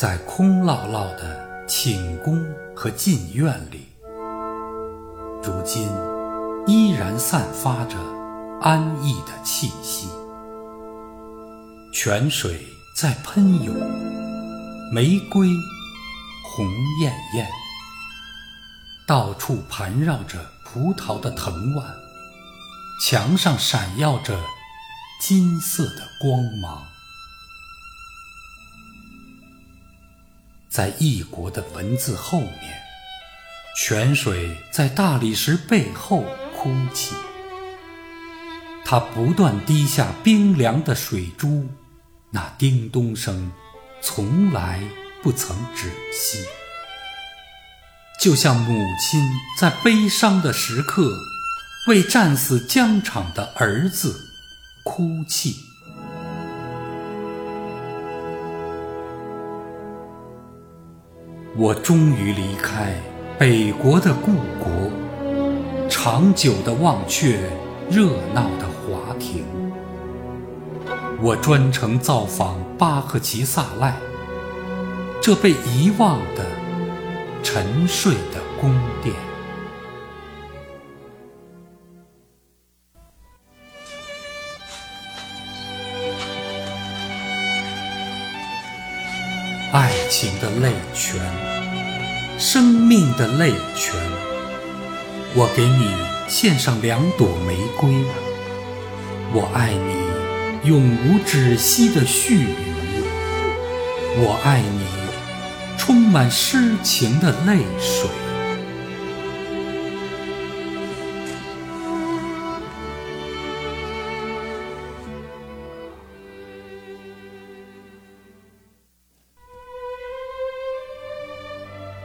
在空落落的寝宫和禁院里，如今依然散发着安逸的气息。泉水在喷涌，玫瑰红艳艳，到处盘绕着葡萄的藤蔓，墙上闪耀着金色的光芒。在异国的文字后面，泉水在大理石背后哭泣，它不断滴下冰凉的水珠，那叮咚声从来不曾止息，就像母亲在悲伤的时刻为战死疆场的儿子哭泣。我终于离开北国的故国，长久的忘却热闹的华庭。我专程造访巴赫齐萨赖，这被遗忘的沉睡的宫殿。爱情的泪泉，生命的泪泉，我给你献上两朵玫瑰。我爱你永无止息的絮语，我爱你充满诗情的泪水。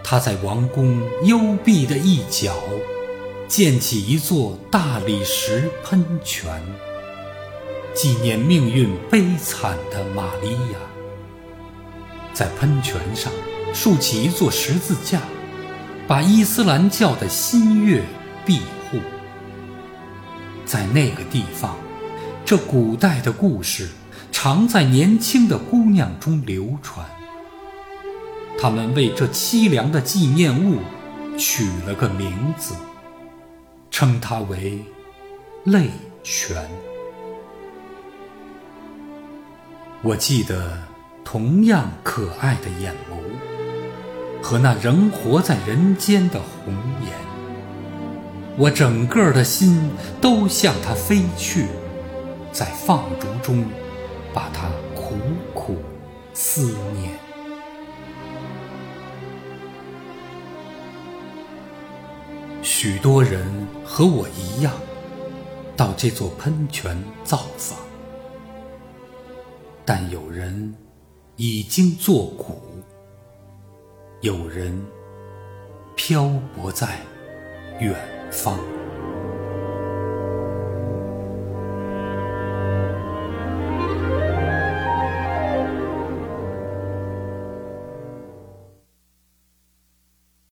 他在王宫幽闭的一角，建起一座大理石喷泉，纪念命运悲惨的玛利亚。在喷泉上竖起一座十字架，把伊斯兰教的新月庇护。在那个地方，这古代的故事常在年轻的姑娘中流传。他们为这凄凉的纪念物取了个名字，称它为“泪泉”。我记得同样可爱的眼眸和那仍活在人间的红颜，我整个的心都向它飞去，在放逐中把它苦苦思念。许多人和我一样，到这座喷泉造访，但有人已经作古，有人漂泊在远方。